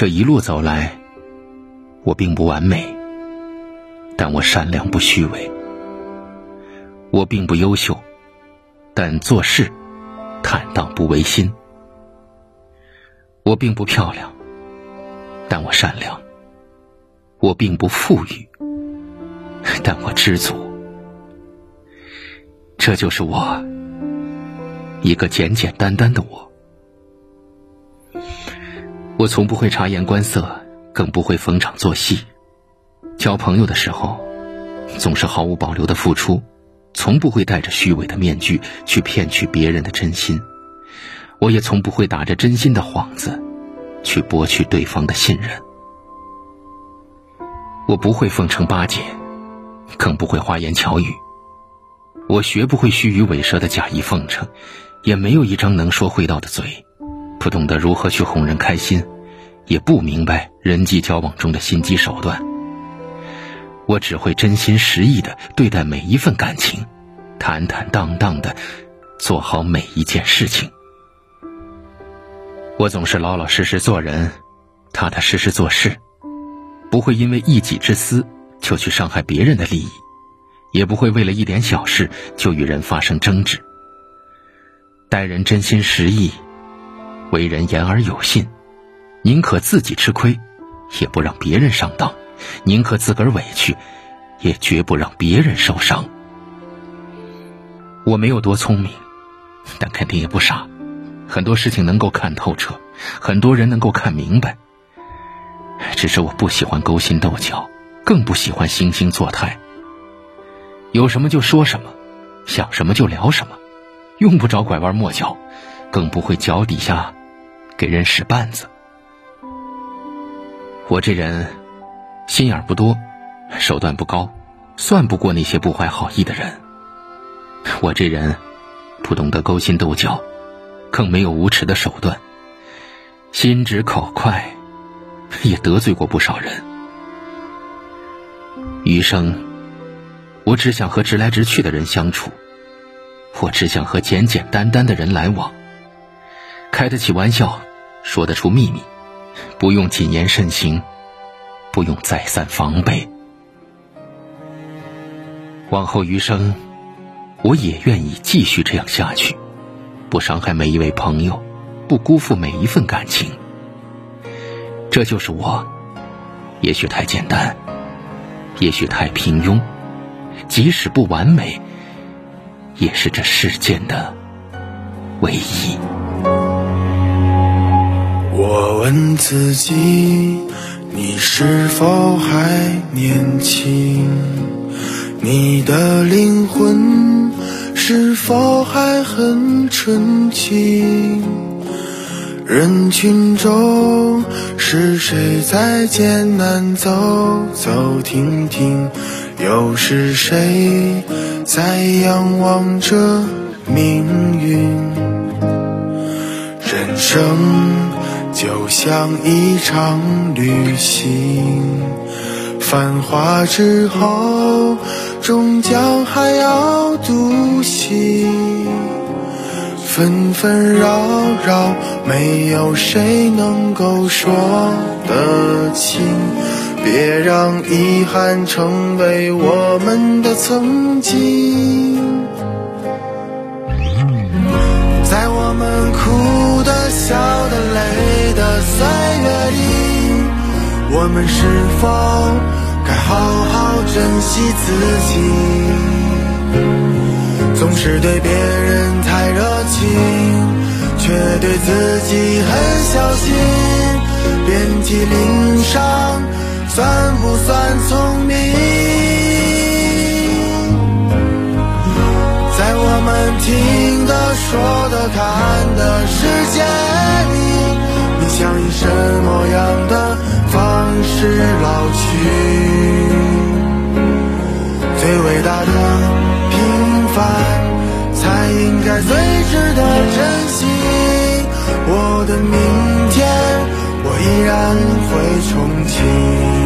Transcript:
这一路走来，我并不完美，但我善良不虚伪；我并不优秀，但做事坦荡不违心；我并不漂亮，但我善良；我并不富裕，但我知足。这就是我，一个简简单单的我。我从不会察言观色，更不会逢场作戏。交朋友的时候，总是毫无保留的付出，从不会戴着虚伪的面具去骗取别人的真心。我也从不会打着真心的幌子，去博取对方的信任。我不会奉承巴结，更不会花言巧语。我学不会虚与委蛇的假意奉承，也没有一张能说会道的嘴。不懂得如何去哄人开心，也不明白人际交往中的心机手段。我只会真心实意的对待每一份感情，坦坦荡荡的做好每一件事情。我总是老老实实做人，踏踏实实做事，不会因为一己之私就去伤害别人的利益，也不会为了一点小事就与人发生争执。待人真心实意。为人言而有信，宁可自己吃亏，也不让别人上当；宁可自个儿委屈，也绝不让别人受伤。我没有多聪明，但肯定也不傻，很多事情能够看透彻，很多人能够看明白。只是我不喜欢勾心斗角，更不喜欢惺惺作态。有什么就说什么，想什么就聊什么，用不着拐弯抹角，更不会脚底下。给人使绊子，我这人心眼不多，手段不高，算不过那些不怀好意的人。我这人不懂得勾心斗角，更没有无耻的手段，心直口快，也得罪过不少人。余生，我只想和直来直去的人相处，我只想和简简单单的人来往，开得起玩笑。说得出秘密，不用谨言慎行，不用再三防备。往后余生，我也愿意继续这样下去，不伤害每一位朋友，不辜负每一份感情。这就是我，也许太简单，也许太平庸，即使不完美，也是这世间的唯一。问自己，你是否还年轻？你的灵魂是否还很纯净？人群中是谁在艰难走走停停？又是谁在仰望着命运？人生。像一场旅行，繁华之后，终将还要独行。纷纷扰扰，没有谁能够说得清。别让遗憾成为我们的曾经。我们哭的、笑的、累。的岁月里，我们是否该好好珍惜自己？总是对别人太热情，却对自己很小心。遍体鳞伤，算不算聪明？说的、看的世界里。你想以什么样的方式老去？最伟大的平凡，才应该最值得珍惜。我的明天，我依然会憧憬。